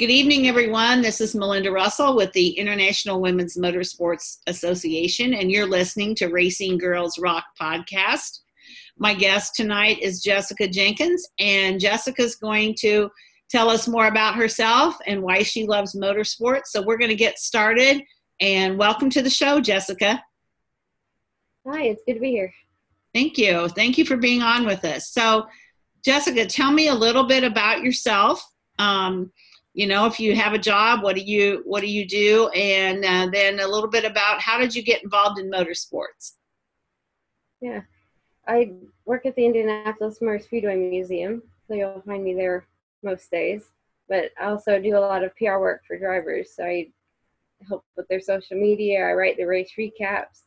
Good evening, everyone. This is Melinda Russell with the International Women's Motorsports Association, and you're listening to Racing Girls Rock podcast. My guest tonight is Jessica Jenkins, and Jessica's going to tell us more about herself and why she loves motorsports. So we're going to get started, and welcome to the show, Jessica. Hi, it's good to be here. Thank you. Thank you for being on with us. So, Jessica, tell me a little bit about yourself. Um, you know if you have a job what do you what do you do? And uh, then a little bit about how did you get involved in motorsports? Yeah. I work at the indianapolis motor speedway museum so you'll find me there most days. But i also do a lot of pr work for drivers so i help with their social media i write the race recaps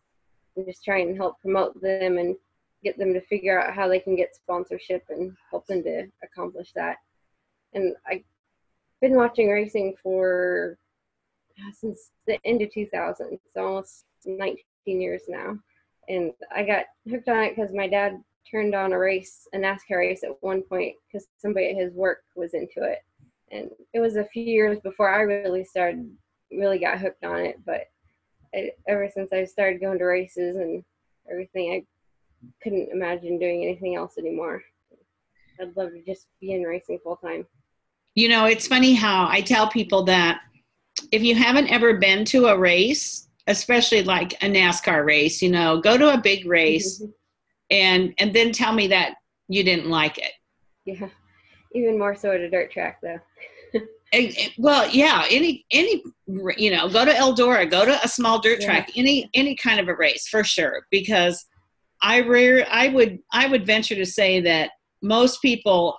and just try and help promote them and get them to figure out how they can get sponsorship and help them to accomplish that. And i been watching racing for uh, since the end of 2000, so almost 19 years now. And I got hooked on it because my dad turned on a race, a NASCAR race at one point because somebody at his work was into it. And it was a few years before I really started, really got hooked on it. But I, ever since I started going to races and everything, I couldn't imagine doing anything else anymore. I'd love to just be in racing full time. You know, it's funny how I tell people that if you haven't ever been to a race, especially like a NASCAR race, you know, go to a big race mm-hmm. and and then tell me that you didn't like it. Yeah. Even more so at a dirt track though. and, and, well, yeah, any any you know, go to Eldora, go to a small dirt yeah. track, any any kind of a race for sure because I rare I would I would venture to say that most people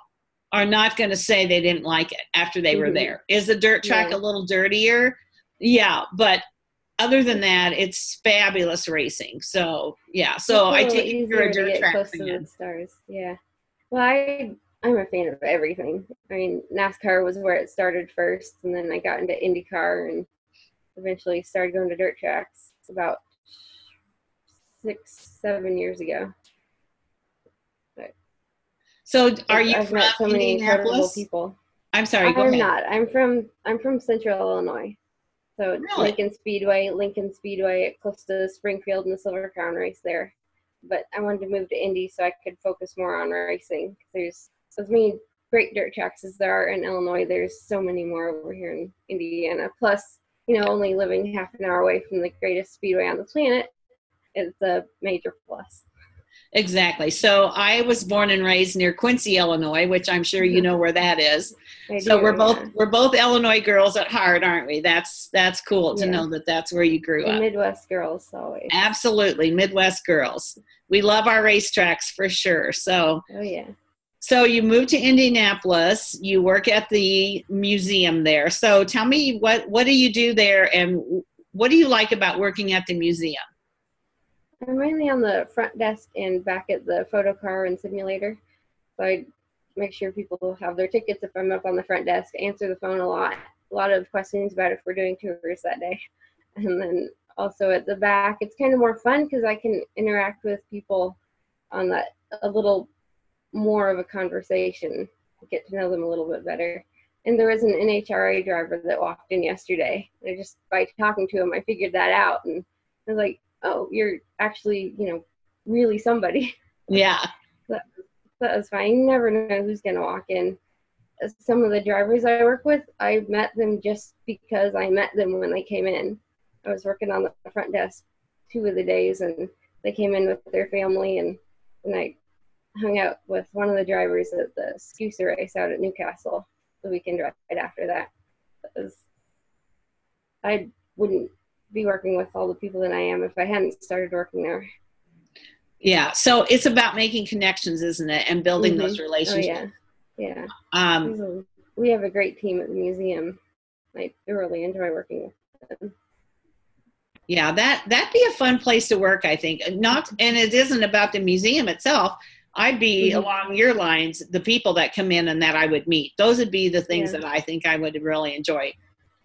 are not going to say they didn't like it after they mm-hmm. were there. Is the dirt track yeah. a little dirtier? Yeah, but other than that, it's fabulous racing. So yeah, so I take you're a dirt track fan. Stars. Yeah. Well, I I'm a fan of everything. I mean, NASCAR was where it started first, and then I got into IndyCar, and eventually started going to dirt tracks about six, seven years ago. So are you I've from so many incredible people. I'm sorry. I'm ahead. not. I'm from I'm from Central Illinois. So really? Lincoln Speedway, Lincoln Speedway, close to Springfield and the Silver Crown race there. But I wanted to move to Indy so I could focus more on racing. There's as many great dirt tracks as there are in Illinois. There's so many more over here in Indiana. Plus, you know, only living half an hour away from the greatest speedway on the planet is a major plus. Exactly. So I was born and raised near Quincy, Illinois, which I'm sure you know where that is. I so do, we're both yeah. we're both Illinois girls at heart, aren't we? That's that's cool to yeah. know that that's where you grew up. Midwest girls always. Absolutely, Midwest girls. We love our racetracks for sure. So Oh yeah. So you moved to Indianapolis. You work at the museum there. So tell me what what do you do there, and what do you like about working at the museum? I'm mainly on the front desk and back at the photo car and simulator. So I make sure people have their tickets if I'm up on the front desk, answer the phone a lot, a lot of questions about if we're doing tours that day. And then also at the back, it's kind of more fun because I can interact with people on that a little more of a conversation, get to know them a little bit better. And there was an NHRA driver that walked in yesterday. I just by talking to him, I figured that out, and I was like, oh, you're actually, you know, really somebody. Yeah. that, that was fine. You never know who's going to walk in. Uh, some of the drivers I work with, I met them just because I met them when they came in. I was working on the front desk two of the days, and they came in with their family, and, and I hung out with one of the drivers at the SKUSA race out at Newcastle the weekend right after that. Was, I wouldn't be working with all the people that I am if I hadn't started working there. Yeah, so it's about making connections, isn't it, and building mm-hmm. those relationships. Oh, yeah, yeah. Um, we have a great team at the museum. I really enjoy working with them. Yeah, that that'd be a fun place to work. I think not, and it isn't about the museum itself. I'd be mm-hmm. along your lines, the people that come in and that I would meet. Those would be the things yeah. that I think I would really enjoy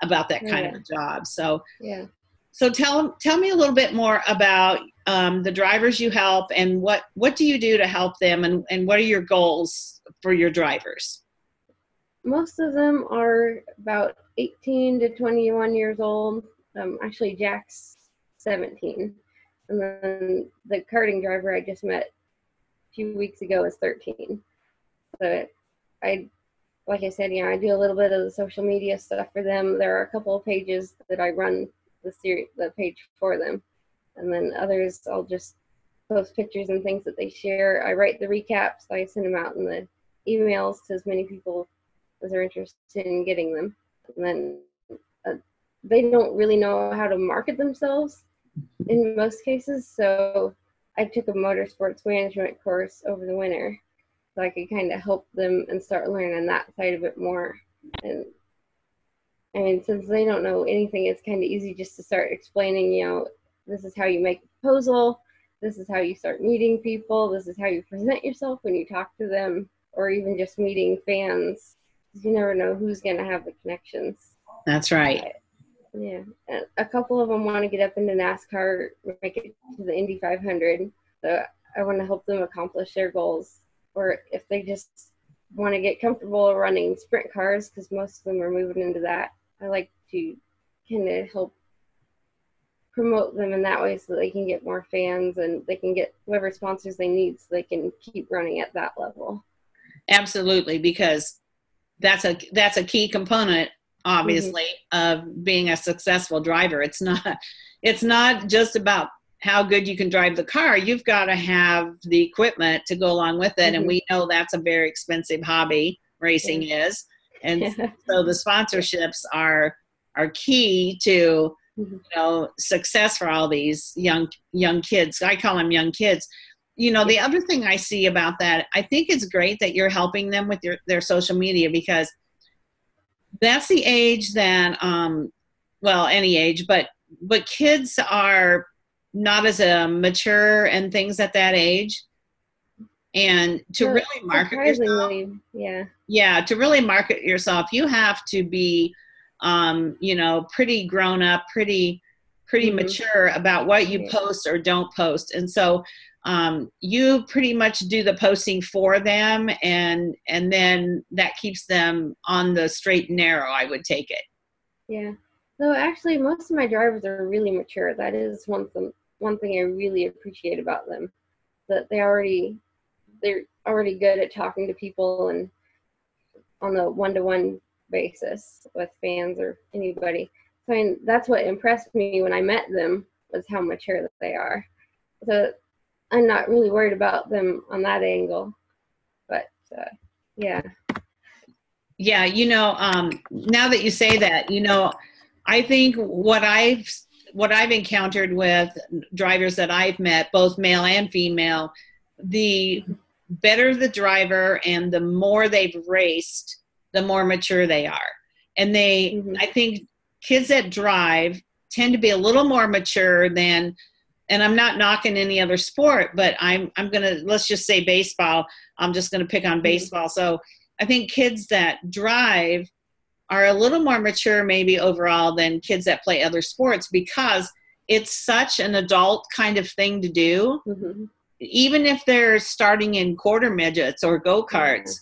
about that kind yeah. of a job. So yeah, so tell tell me a little bit more about um, the drivers you help and what what do you do to help them and, and what are your goals for your drivers? most of them are about 18 to 21 years old. Um, actually, Jack's 17. And then the karting driver I just met a few weeks ago is 13. So I, like I said, you know, I do a little bit of the social media stuff for them. There are a couple of pages that I run the series, the page for them, and then others I'll just post pictures and things that they share. I write the recaps. I send them out in the emails to as many people as are interested in getting them. And then uh, they don't really know how to market themselves in most cases. So I took a motorsports management course over the winter so I could kind of help them and start learning that side of it more. And I mean, since they don't know anything, it's kind of easy just to start explaining, you know, this is how you make a proposal, this is how you start meeting people, this is how you present yourself when you talk to them, or even just meeting fans. You never know who's going to have the connections. That's right. Yeah, and a couple of them want to get up into NASCAR, make it to the Indy 500. So I want to help them accomplish their goals. Or if they just want to get comfortable running sprint cars, because most of them are moving into that, I like to kind of help promote them in that way so they can get more fans and they can get whatever sponsors they need so they can keep running at that level. Absolutely, because that's a that's a key component obviously mm-hmm. of being a successful driver it's not it's not just about how good you can drive the car you've got to have the equipment to go along with it mm-hmm. and we know that's a very expensive hobby racing yeah. is and so the sponsorships are are key to mm-hmm. you know success for all these young young kids. I call them young kids. You know the other thing i see about that i think it's great that you're helping them with your their social media because that's the age that um well any age but but kids are not as a um, mature and things at that age and to really market yourself yeah. Yeah to really market yourself you have to be um you know pretty grown up pretty pretty mm-hmm. mature about what you post or don't post. And so um, you pretty much do the posting for them and and then that keeps them on the straight and narrow i would take it. Yeah. So actually most of my drivers are really mature. That is one thing one thing i really appreciate about them that they already they're already good at talking to people and on the one-to-one basis with fans or anybody so I mean, that's what impressed me when i met them was how mature that they are so I'm not really worried about them on that angle. But uh, yeah. Yeah, you know, um, now that you say that, you know, I think what I've what I've encountered with drivers that I've met, both male and female, the better the driver and the more they've raced, the more mature they are. And they, mm-hmm. I think kids that drive tend to be a little more mature than and I'm not knocking any other sport, but I'm I'm gonna let's just say baseball. I'm just gonna pick on mm-hmm. baseball. So I think kids that drive are a little more mature maybe overall than kids that play other sports because it's such an adult kind of thing to do. Mm-hmm. Even if they're starting in quarter midgets or go karts,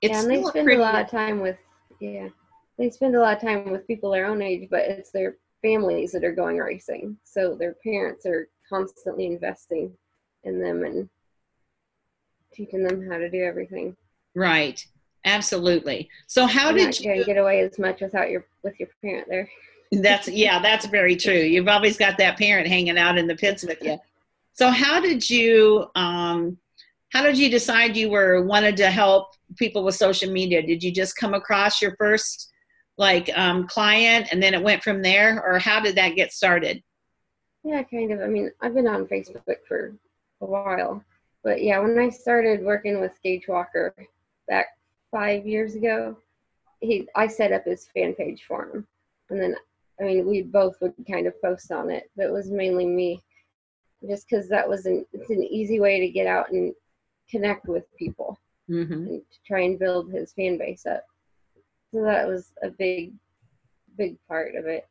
yeah. yeah, and they spend pretty, a lot of time with yeah, they spend a lot of time with people their own age, but it's their families that are going racing. So their parents are constantly investing in them and teaching them how to do everything. Right. Absolutely. So how You're did you get away as much without your with your parent there? That's yeah, that's very true. You've always got that parent hanging out in the pits with you. So how did you um how did you decide you were wanted to help people with social media? Did you just come across your first like um, client and then it went from there? Or how did that get started? Yeah kind of. I mean i've been on facebook for a while. But yeah when i started working with gage walker back five years ago he i set up his fan page for him. And then i mean we both would kind of post on it but it was mainly me just because that was an it's an easy way to get out and connect with people mm-hmm. and try and build his fan base up so that was a big, big part of it.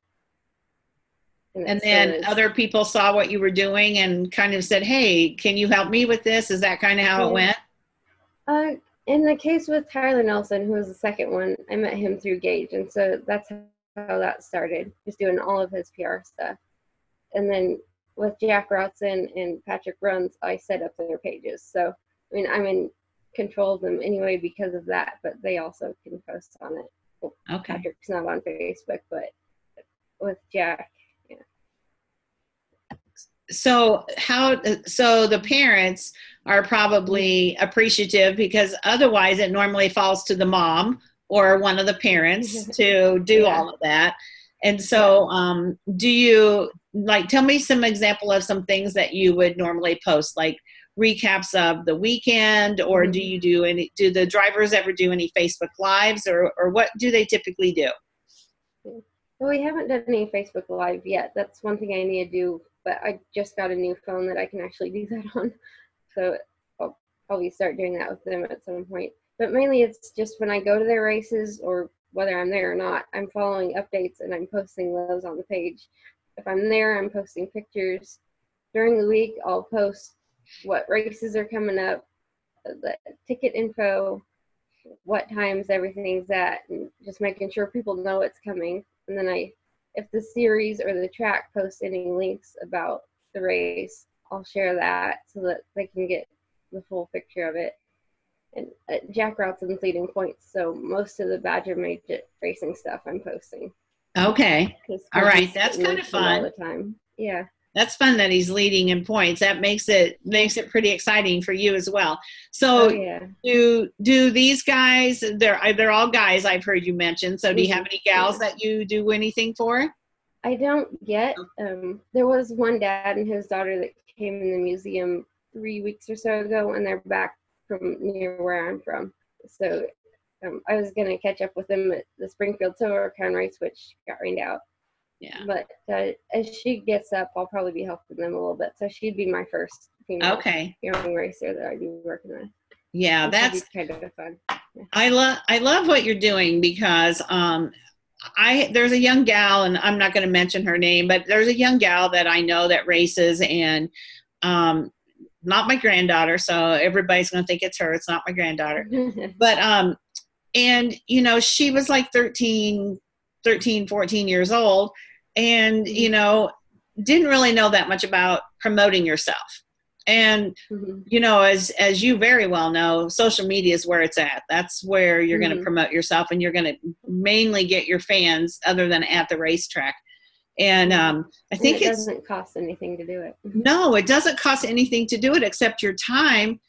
And, and then other people saw what you were doing and kind of said, "Hey, can you help me with this?" Is that kind of how yeah. it went? Uh, in the case with Tyler Nelson, who was the second one, I met him through Gage, and so that's how that started. Just doing all of his PR stuff, and then with Jack Rotson and Patrick Runs, I set up their pages. So I mean, I'm in control of them anyway because of that, but they also can post on it. Okay. Patrick's not on Facebook, but with Jack, yeah. So how so the parents are probably appreciative because otherwise it normally falls to the mom or one of the parents to do Yeah. all of that. And so um do you like tell me some example of some things that you would normally post like recaps of the weekend or do Mhm. you do any do the drivers ever do any Facebook lives or or what do they typically do? Well, we haven't done any Facebook Live yet. That's one thing I need to do, but I just got a new phone that I can actually do that on. So I'll probably start doing that with them at some point. But mainly it's just when I go to their races or whether I'm there or not, I'm following updates and I'm posting those on the page. If I'm there, I'm posting pictures. During the week, I'll post what races are coming up, the ticket info, what times everything's at, and just making sure people know it's coming. And then I, if the series or the track posts any links about the race, I'll share that so that they can get the full picture of it. And uh, Jack Rotson's leading points, so most of the Badger Midget racing stuff I'm posting. Okay. All right, that's mentioned all fun. the time. Yeah. That's fun that he's leading in points. That makes it makes it pretty exciting for you as well. So Oh yeah. do do these guys they're they're all guys I've heard you mention. So do you have Mhm. any gals that you do anything for? I don't yet. Um, there was one dad and his daughter that came in the museum three weeks or so ago, and they're back from near where I'm from. So um, I was gonna catch up with them at the Springfield Silver Crown race, which got rained out. Yeah. But uh, as she gets up, I'll probably be helping them a little bit. So she'd be my first female Okay. young racer that I'd be working with. Yeah, Which that's kind of fun. I love I love what you're doing because um I there's a young gal and I'm not going to mention her name, but there's a young gal that I know that races and um not my granddaughter, so everybody's going to think it's her. It's not my granddaughter. But um and you know, she was like 13 13 14 years old and you know, didn't really know that much about promoting yourself. And Mhm. you know as as you very well know social media is where it's at that's where you're going to promote yourself and you're going to mainly get your fans other than at the racetrack and um, i And think it it's doesn't cost anything to do it. no it doesn't cost anything to do it except your time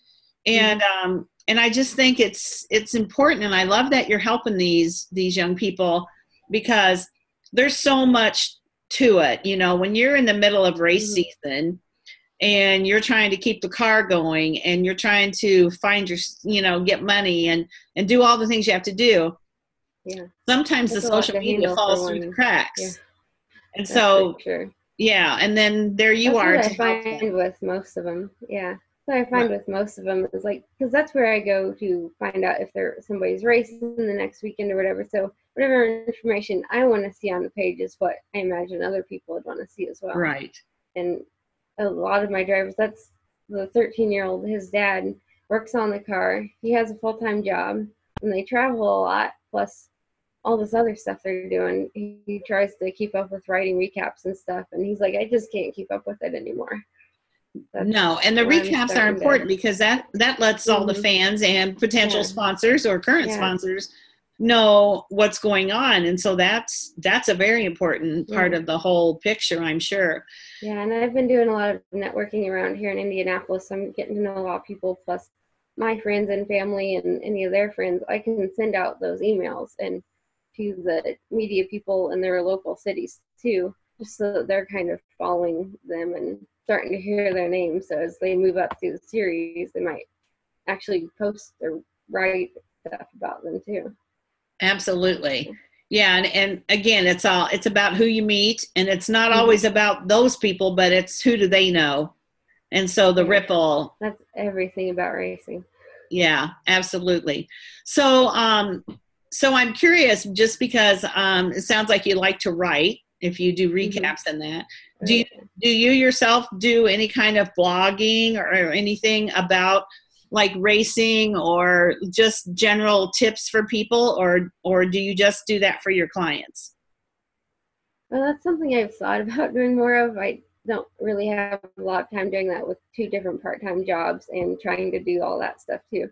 and um, and i just think it's it's important and i love that you're helping these these young people because there's so much to it you know when you're in the middle of race Mhm. season and you're trying to keep the car going and you're trying to find your you know get money and and do all the things you have to do Yeah. sometimes It's the social media falls through the cracks Yeah. And That's so sure. yeah and then there you that's are I find with most of them. Yeah, So I find with most of them is like because that's where I go to find out if there somebody's racing the next weekend or whatever. So whatever information I want to see on the page is what I imagine other people would want to see as well. right And a lot of my drivers, that's the 13 year old. His dad works on the car. He has a full time job, and they travel a lot. Plus all this other stuff they're doing. He, he tries to keep up with writing recaps and stuff, and he's like, I just can't keep up with it anymore. That's no and the recaps are starting to- important because that that lets all the Mhm. fans and potential Yeah. sponsors or current Yeah. sponsors know what's going on and so that's that's a very important part Yeah. of the whole picture i'm sure Yeah, and I've been doing a lot of networking around here in Indianapolis. I'm getting to know a lot of people, plus my friends and family and any of their friends. I can send out those emails and to the media people in their local cities too, just so that they're kind of following them and starting to hear their names. So as they move up through the series, they might actually post or write stuff about them too. absolutely yeah and, and again it's all it's about who you meet and it's not Mhm. always about those people but it's who do they know and so the ripple That's everything about racing. yeah absolutely so um so i'm curious just because um it sounds like you like to write if you do Mhm. recaps and that. Do you- do you yourself do any kind of blogging or anything about like racing or just general tips for people or or do you just do that for your clients? Well that's something i've thought about doing more of. I don't really have a lot of time doing that with two different part-time jobs and trying to do all that stuff too.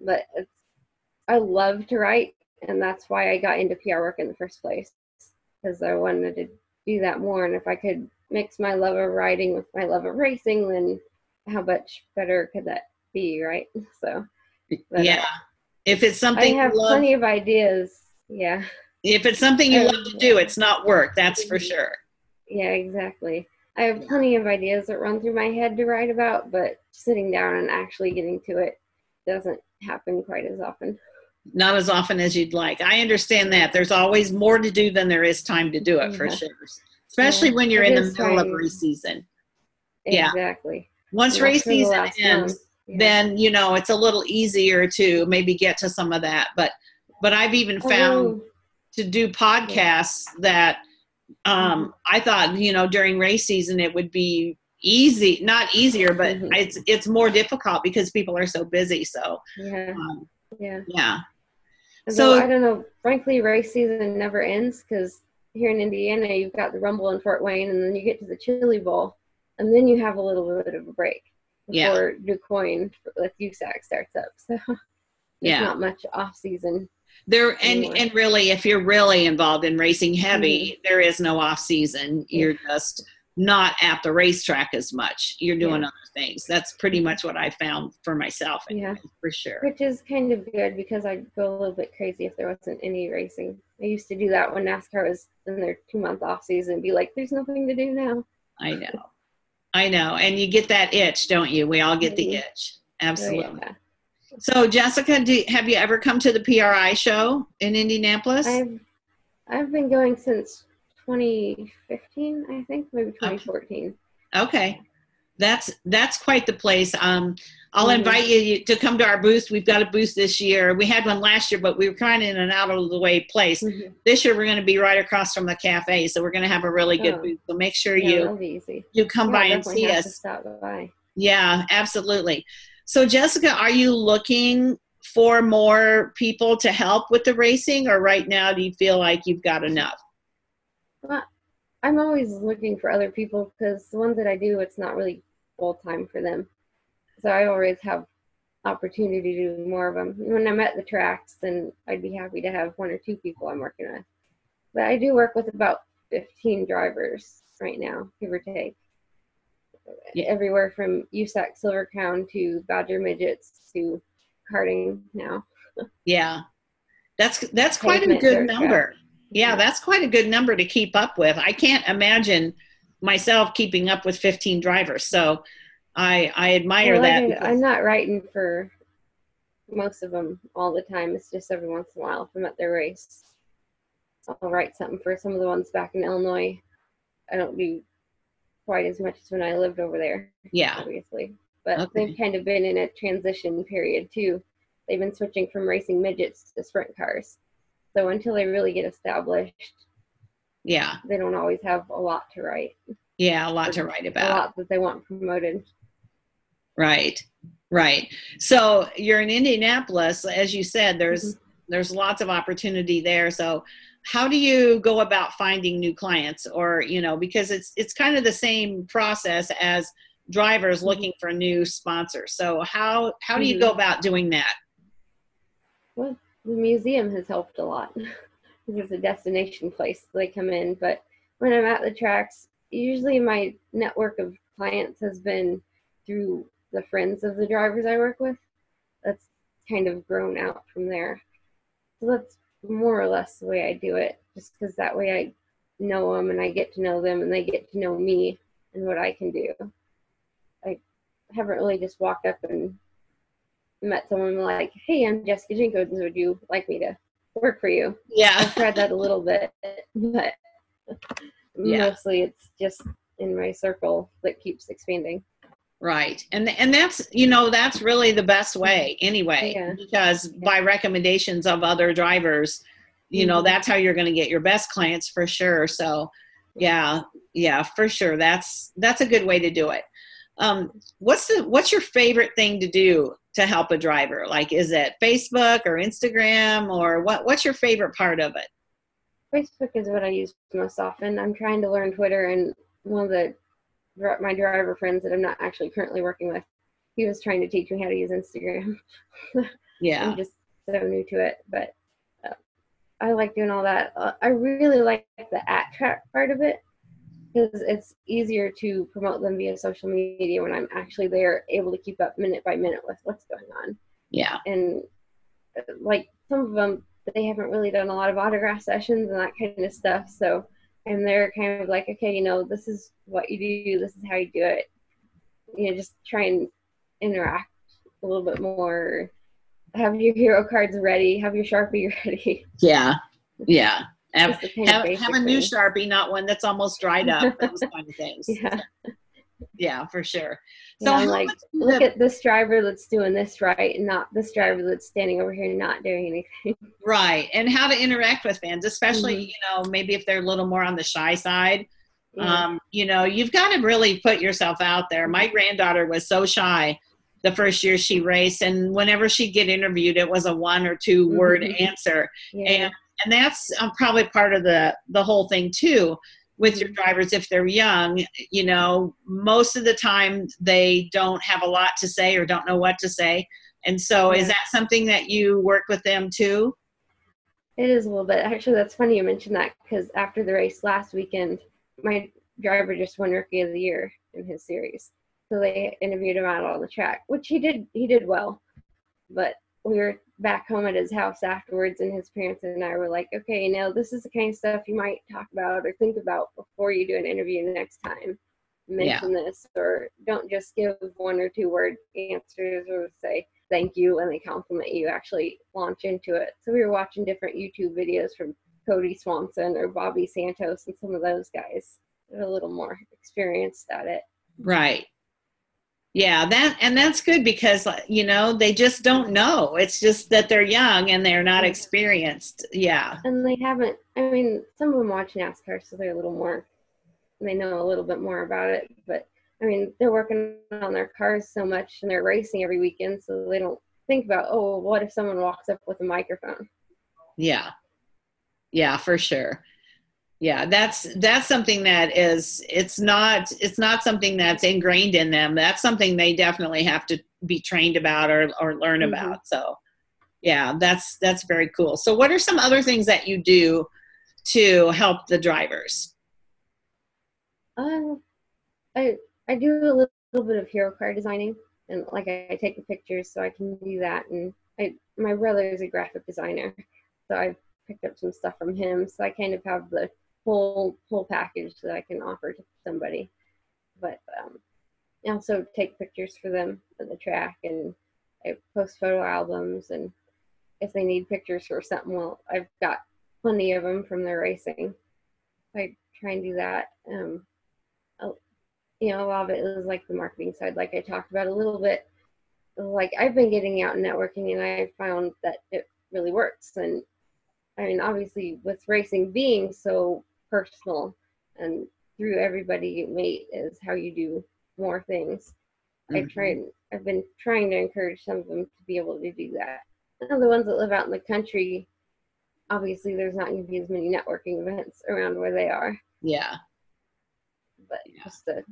But it's i love to write and that's why i got into pr work in the first place because i wanted to do that more and if i could mix my love of writing with my love of racing then how much better could that be, right? So, yeah. If it's something I have love, plenty of ideas. Yeah. If it's something you love to do, it's not work. That's for mm-hmm. sure. Yeah, exactly. I have plenty of ideas that run through my head to write about, but sitting down and actually getting to it doesn't happen quite as often. Not as often as you'd like. I understand that. There's always more to do than there is time to do it for sure. Especially yeah, when you're in the middle of race season. Exactly. Yeah. Once race season ends, yeah. then you know it's a little easier to maybe get to some of that but but i've even found oh. to do podcasts that um mm-hmm. i thought you know during race season it would be easy not easier but mm-hmm. it's it's more difficult because people are so busy so yeah um, yeah yeah so i don't know frankly race season never ends because here in indiana you've got the rumble in fort wayne and then you get to the chili bowl and then you have a little bit of a break before yeah. DuQuoin with USAC starts up. So yeah, not much off season. There and anymore. and really, if you're really involved in racing heavy, mm-hmm. there is no off season. You're just not at the racetrack as much. You're doing yeah. other things. That's pretty much what I found for myself. Yeah, for sure. Which is kind of good because I'd go a little bit crazy if there wasn't any racing. I used to do that when NASCAR was in their two month off season. Be like, there's nothing to do now. I know. I know. And you get that itch, don't you? We all get the mm-hmm. itch. Absolutely. Oh, yeah. So, Jessica, do, have you ever come to the PRI show in Indianapolis? I've, I've been going since 2015, I think, maybe 2014. Okay. okay. That's that's quite the place. Um, I'll mm-hmm. invite you to come to our booth. We've got a booth this year. We had one last year, but we were kind of in an out of the way place. Mm-hmm. This year, we're going to be right across from the cafe, so we're going to have a really good oh. booth. So make sure yeah, you you come yeah, by and see us. Yeah, absolutely. So, Jessica, are you looking for more people to help with the racing, or right now, do you feel like you've got enough? Well, I'm always looking for other people because the ones that I do, it's not really full time for them so I always have opportunity to do more of them. When I'm at the tracks, then I'd be happy to have one or two people I'm working with. But I do work with about 15 drivers right now, give or take. Yeah. Everywhere from USAC Silver Crown to Badger Midgets to karting now. yeah, that's that's quite a good number. Yeah, that's quite a good number to keep up with. I can't imagine myself keeping up with 15 drivers. So I I admire well, that. I, I'm not writing for most of them all the time. It's just every once in a while if I'm at their race. I'll write something for some of the ones back in Illinois. I don't do quite as much as when I lived over there. Yeah. Obviously. But okay. they've kind of been in a transition period too. They've been switching from racing midgets to sprint cars. So until they really get established, yeah, they don't always have a lot to write. Yeah, a lot to write about. A lot that they want promoted. Right, right. So you're in Indianapolis, as you said. There's mm-hmm. there's lots of opportunity there. So how do you go about finding new clients, or you know, because it's it's kind of the same process as drivers mm-hmm. looking for new sponsors. So how how do you mm-hmm. go about doing that? Well, the museum has helped a lot. it's a destination place. They come in, but when I'm at the tracks, usually my network of clients has been through the friends of the drivers I work with. That's kind of grown out from there. So that's more or less the way I do it, just because that way I know them and I get to know them and they get to know me and what I can do. I haven't really just walked up and met someone like, "Hey, I'm Jessica Jenkins. Would you like me to work for you?" Yeah, I've tried that a little bit, but yeah. mostly it's just in my circle that keeps expanding. Right. And and that's you know that's really the best way anyway yeah. because yeah. by recommendations of other drivers, you mm-hmm. know that's how you're going to get your best clients for sure. So yeah, yeah, for sure. That's that's a good way to do it. Um, what's the what's your favorite thing to do to help a driver? Like, is it Facebook or Instagram or what? What's your favorite part of it? Facebook is what I use most often. I'm trying to learn Twitter, and one of the my driver friends that I'm not actually currently working with, he was trying to teach me how to use Instagram. Yeah, I'm just so new to it, but uh, I like doing all that. Uh, I really like the at track part of it because it's easier to promote them via social media when I'm actually there, able to keep up minute by minute with what's going on. Yeah, and like some of them they haven't really done a lot of autograph sessions and that kind of stuff. So and they're kind of like, okay, you know, this is what you do, this is how you do it. You know, just try and interact a little bit more have your hero cards ready, have your sharpie ready. Yeah, yeah. Have, have, have a new sharpie, not one that's almost dried up. those kind of things. Yeah. Yeah, for sure. So yeah, like, look the, at this driver that's doing this right, and not this driver that's standing over here not doing anything. Right, and how to interact with fans, especially mm-hmm. you know maybe if they're a little more on the shy side. Yeah. Um, you know, you've got to really put yourself out there. My granddaughter was so shy the first year she raced and whenever she'd get interviewed it was a one or two mm-hmm. word mm-hmm. answer yeah. and and that's um, probably part of the the whole thing too with your mm-hmm. drivers if they're young you know most of the time they don't have a lot to say or don't know what to say and so yeah. is that something that you work with them too it is a little bit actually that's funny you mentioned that because after the race last weekend my driver just won rookie of the year in his series so they interviewed him out on the track, which he did. He did well, but we were back home at his house afterwards, and his parents and I were like, "Okay, now this is the kind of stuff you might talk about or think about before you do an interview the next time. Mention yeah. this, or don't just give one or two word answers, or say thank you when they compliment you. Actually, launch into it." So we were watching different YouTube videos from Kody Swanson or Bobby Santos and some of those guys. They're a little more experienced at it. Right yeah that and that's good because you know they just don't know. It's just that they're young and they're not experienced. Yeah. And they haven't i mean some of them watch nascar so they're a little more they know a little bit more about it but i mean they're working on their cars so much and they're racing every weekend so they don't think about oh what if someone walks up with a microphone? Yeah. Yeah for sure yeah that's that's something that is it's not it's not something that's ingrained in them. That's something they definitely have to be trained about or, or learn mm-hmm. about. So yeah that's that's very cool. So what are some other things that you do to help the drivers? Um i i do a little, little bit of hero card designing and like I, I take the pictures so i can do that. And i my brother is a graphic designer so i picked up some stuff from him so i kind of have the whole whole package that I can offer to somebody. But um, I also take pictures for them of the track, and I post photo albums. And if they need pictures for something, well, I've got plenty of them from their racing. I try and do that. Um, you know, a lot of it is like the marketing side, like I talked about a little bit. Like I've been getting out and networking, and I found that it really works. And I mean, obviously, with racing being so personal and through everybody you meet is how you do more things. Mm-hmm. I tried I've been trying to encourage some of them to be able to do that. And the ones that live out in the country, obviously there's not going to be as many networking events around where they are. Yeah. But yeah. just to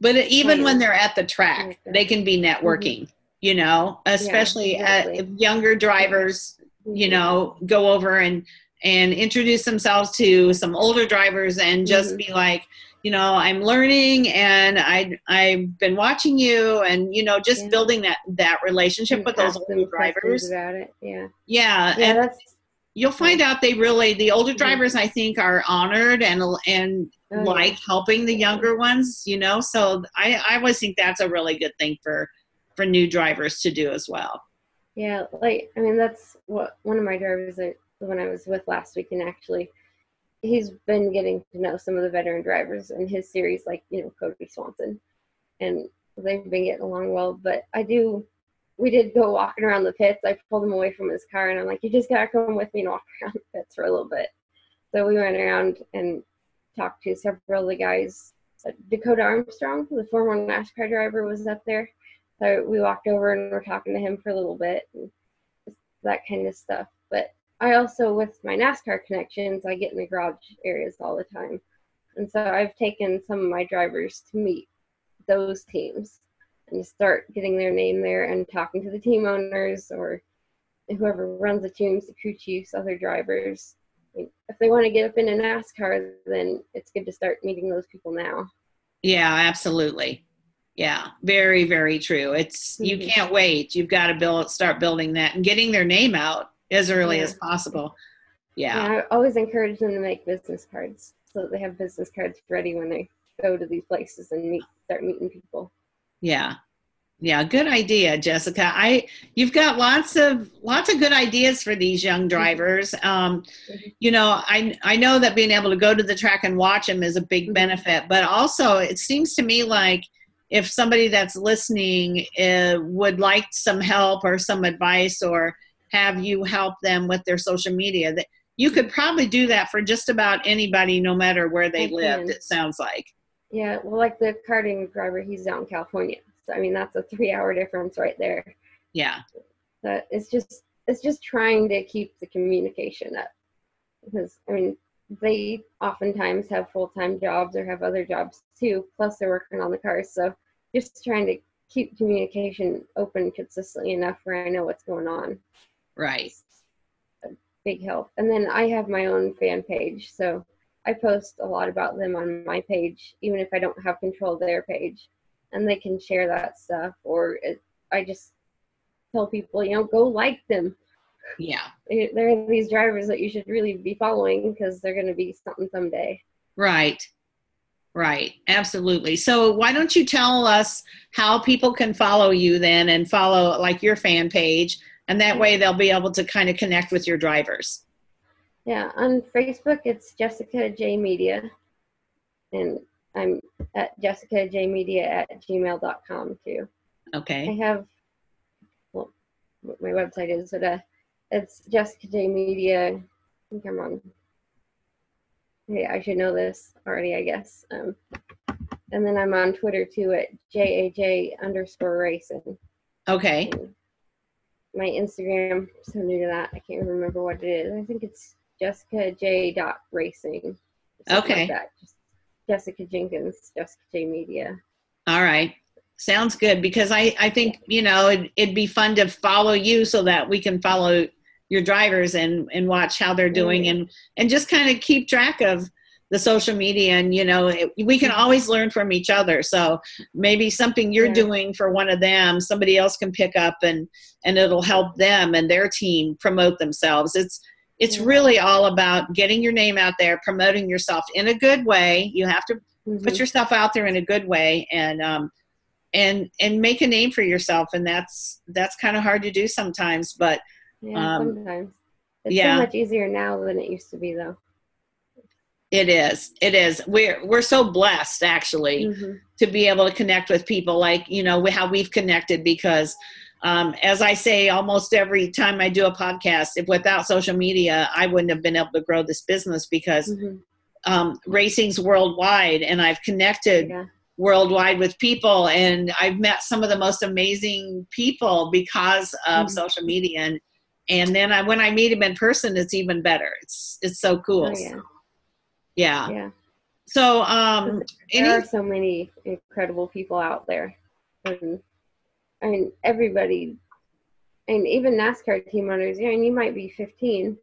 But even when they're at the track, they can be networking. Mm-hmm. You know, especially yeah, exactly. younger drivers, you mm-hmm. know, go over and and introduce themselves to some older drivers and just mm-hmm. be like you know i'm learning and i i've been watching you and you know just yeah. building that that relationship and with those older drivers about it yeah yeah, yeah and that's you'll find out they really the older mm-hmm. drivers i think are honored and and oh, like yeah. helping the younger ones you know so i i always think that's a really good thing for for new drivers to do as well yeah like i mean that's what one of my drivers that when I was with last week, and actually, he's been getting to know some of the veteran drivers in his series, like you know Kody Swanson, and they've been getting along well. But I do, we did go walking around the pits. I pulled him away from his car, and I'm like, you just gotta come with me and walk around the pits for a little bit. So we went around and talked to several of the guys. Uh, Dakoda Armstrong, the former NASCAR driver, was up there. So we walked over and we're talking to him for a little bit, and that kind of stuff. But I also, with my NASCAR connections, I get in the garage areas all the time. And so I've taken some of my drivers to meet those teams and start getting their name there and talking to the team owners or whoever runs the teams, the crew chiefs, other drivers. If they want to get up in into NASCAR, then it's good to start meeting those people now. Yeah, absolutely. Yeah, very, very true. It's mm-hmm. you can't wait. You've got to build, start building that, and getting their name out as early yeah. as possible. Yeah. yeah. I always encourage them to make business cards so that they have business cards ready when they go to these places and meet, start meeting people. Yeah, yeah, good idea, Jessica. I you've got lots of lots of good ideas for these young drivers. Um, mm-hmm. you know, I I know that being able to go to the track and watch them is a big mm-hmm. benefit, but also it seems to me like if somebody that's listening uh, would like some help or some advice or have you help them with their social media that you could probably do that for just about anybody no matter where they lived it sounds like. Yeah well like the karting driver he's out in california. So i mean that's a three hour difference right there. Yeah. But it's just it's just trying to keep the communication up. Because i mean they oftentimes have full-time jobs or have other jobs too plus they're working on the cars so just trying to keep communication open consistently enough where i know what's going on Right. big help. And then I have my own fan page. So I post a lot about them on my page, even if I don't have control of their page. And they can share that stuff. Or it, I just tell people, you know, go like them. Yeah. There are these drivers that you should really be following because they're going to be something someday. Right. Right, absolutely. So, why don't you tell us how people can follow you then and follow like your fan page? And that way they'll be able to kind of connect with your drivers. Yeah on facebook it's jessica j media. And i'm at jessica j media at gmail.com too. Okay. I have well what my website is but uh, it's jessica j media i think i'm on hey i should know this already i guess um, and then i'm on twitter too at jaj underscore racing okay. And my Instagram. So new to that, I can't remember what it is. I think it's Jessica J. Dot Racing. Okay. Like Jessica Jenkins, Jessica J. Media. All right. Sounds good because I, I think, you know, it, it'd be fun to follow you so that we can follow your drivers and, and watch how they're doing mm-hmm. and, and just kind of keep track of the social media and you know it, we can always learn from each other so maybe something you're yeah. doing for one of them somebody else can pick up and and it'll help them and their team promote themselves it's it's yeah. really all about getting your name out there promoting yourself in a good way you have to mm-hmm. put yourself out there in a good way and um and and make a name for yourself and that's that's kind of hard to do sometimes but yeah, um, sometimes it's yeah. so much easier now than it used to be though it is. It is. We're we're so blessed actually mm-hmm. to be able to connect with people like you know how we've connected because um, as I say almost every time I do a podcast, if without social media, I wouldn't have been able to grow this business because mm-hmm. um, racing's worldwide, and I've connected yeah. worldwide with people, and I've met some of the most amazing people because of mm-hmm. social media, and and then I, when I meet them in person, it's even better. It's it's so cool. Oh, yeah. Yeah. Yeah. So um there any- are so many incredible people out there. And I mean everybody and even NASCAR team owners, you know, and you might be 15,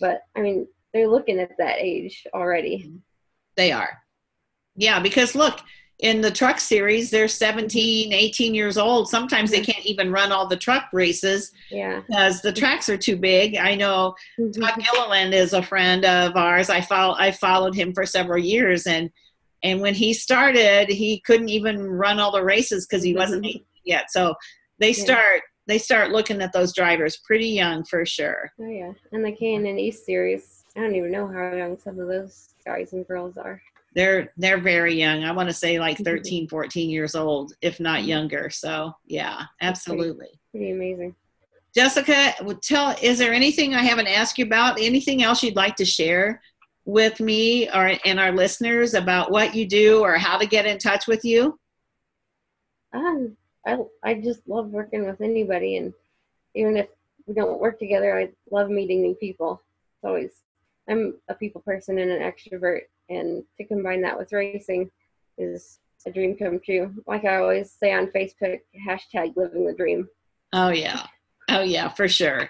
but I mean, they're looking at that age already. They are. Yeah, because look, in the truck series they're 17 18 years old. Sometimes they can't even run all the truck races yeah. because the tracks are too big. I know mm-hmm. todd gilliland is a friend of ours. I follow i followed him for several years and and when he started he couldn't even run all the races because he wasn't mm-hmm. yet. So they start they start looking at those drivers pretty young for sure. Oh yeah. And the K&N east series i don't even know how young some of those guys and girls are they're they're very young. I want to say like 13 14 years old if not younger. So yeah absolutely pretty, pretty amazing. Jessica tell is there anything i haven't asked you about? Anything else you'd like to share with me or and our listeners about what you do or how to get in touch with you? Um I I just love working with anybody, and even if we don't work together, I love meeting new people. It's always I'm a people person and an extrovert, and to combine that with racing is a dream come true. Like I always say on Facebook, hashtag living the dream. Oh yeah, oh yeah, for sure.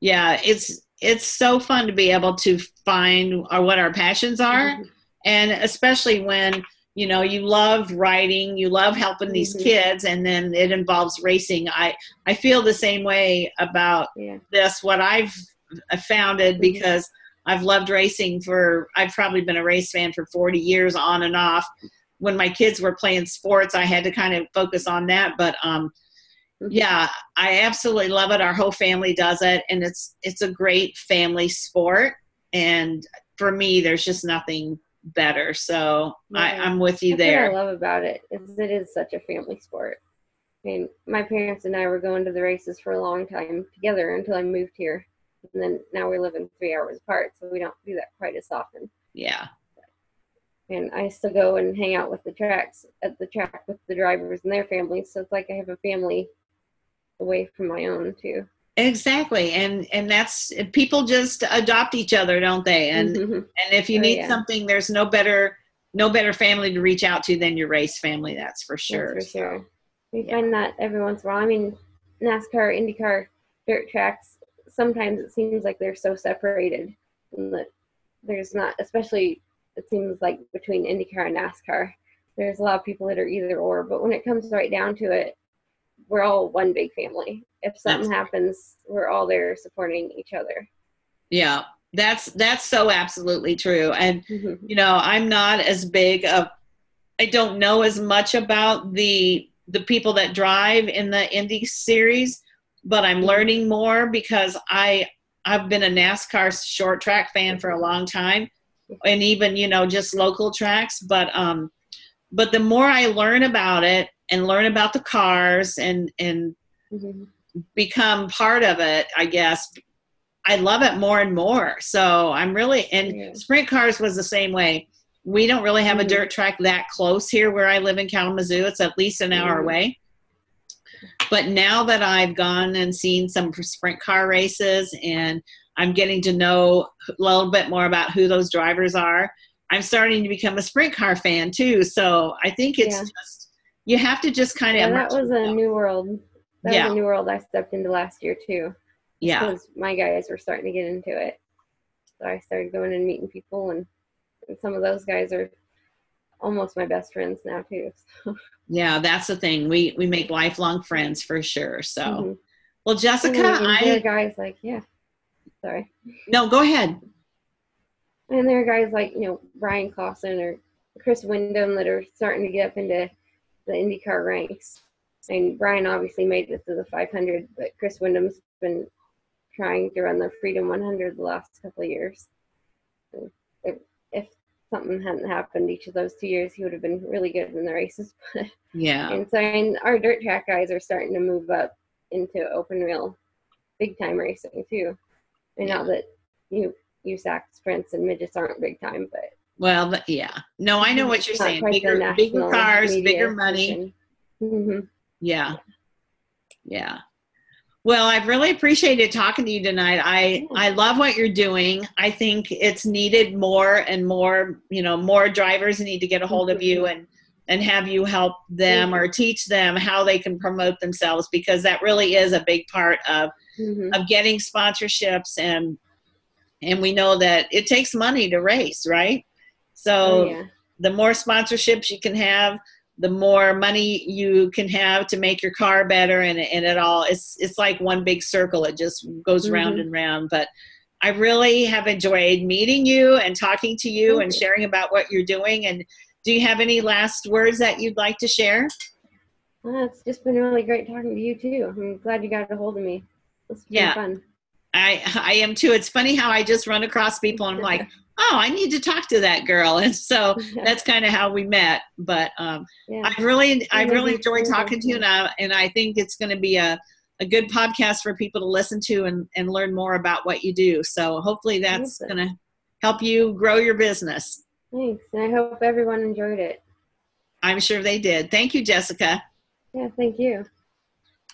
Yeah, it's it's so fun to be able to find our, what our passions are, mm-hmm. and especially when you know you love writing you love helping these mm-hmm. kids and then it involves racing i i feel the same way about yeah. this what i've founded mm-hmm. because i've loved racing for i've probably been a race fan for 40 years on and off when my kids were playing sports i had to kind of focus on that but um yeah i absolutely love it our whole family does it and it's it's a great family sport and for me there's just nothing better. So yeah. I, am with you That's there. What I love about it is it is such a family sport. I mean, my parents and I were going to the races for a long time together until I moved here, and then now we're living three hours apart, so we don't do that quite as often. Yeah. And I still go and hang out with the tracks at the track with the drivers and their families, so it's like I have a family away from my own too. Exactly, and and that's people just adopt each other, don't they? And mm-hmm. and if you oh, need yeah. something, there's no better no better family to reach out to than your race family. That's for sure. That's for sure. We yeah. find that every once in a while. I mean, NASCAR, IndyCar, dirt tracks. Sometimes it seems like they're so separated, and that there's not, especially it seems like between IndyCar and NASCAR, there's a lot of people that are either or. But when it comes right down to it, we're all one big family. If something that's, happens, we're all there supporting each other. Yeah, that's that's so absolutely true. And mm-hmm. you know, I'm not as big of I don't know as much about the the people that drive in the Indy series, but I'm mm-hmm. learning more because I I've been a NASCAR short track fan for a long time and even, you know, just local tracks, but um but the more I learn about it and learn about the cars and and mm-hmm. become part of it i guess i love it more and more so i'm really and yeah. sprint cars was the same way we don't really have mm-hmm. a dirt track that close here where i live in kalamazoo it's at least an hour mm-hmm. away but now that i've gone and seen some sprint car races and i'm getting to know a little bit more about who those drivers are i'm starting to become a sprint car fan too so i think it's yeah. just you have to just kind of. Yeah, that was a new world. That yeah. was a new world I stepped into last year too. Yeah. Because my guys were starting to get into it. So I started going and meeting people, and, and some of those guys are almost my best friends now too. So. Yeah, that's the thing. We we make lifelong friends for sure. So, mm-hmm. well, Jessica, I guys like yeah. Sorry. No, go ahead. And there are guys like you know Bryan Clauson or Chris Windom that are starting to get up into the IndyCar ranks. And Bryan obviously made it to the 500, but Chris Windom's been trying to run the Freedom 100 the last couple of years. If, if something hadn't happened each of those two years, he would have been really good in the races. yeah. And so and our dirt track guys are starting to move up into open wheel, big time racing too. And yeah. not that you you USAC sprints and midgets aren't big time, but well, yeah. No, I know what you're saying. Bigger, bigger cars, bigger money. Mm-hmm. Yeah. Yeah. Well, I've really appreciated talking to you tonight. I I love what you're doing. I think it's needed more and more. You know, more drivers need to get a hold of you and and have you help them or teach them how they can promote themselves because that really is a big part of mm-hmm. of getting sponsorships and and we know that it takes money to race, right? So oh, yeah. the more sponsorships you can have, the more money you can have to make your car better and, and it all it's it's like one big circle. It just goes mm-hmm. round and round. But i really have enjoyed meeting you and talking to you and sharing about what you're doing. And do you have any last words that you'd like to share? Well, it's just been really great talking to you too. I'm glad you got a hold of me. It's been yeah. fun I I am too. It's funny how I just run across people and I'm like, oh, I need to talk to that girl. And so that's kind of how we met. But um, yeah. I really, I really enjoyed talking to you, and I, and I think it's going to be a, a good podcast for people to listen to and, and learn more about what you do. So hopefully that's going to help you grow your business. Thanks. And I hope everyone enjoyed it. I'm sure they did. Thank you, Jessica. Yeah, thank you.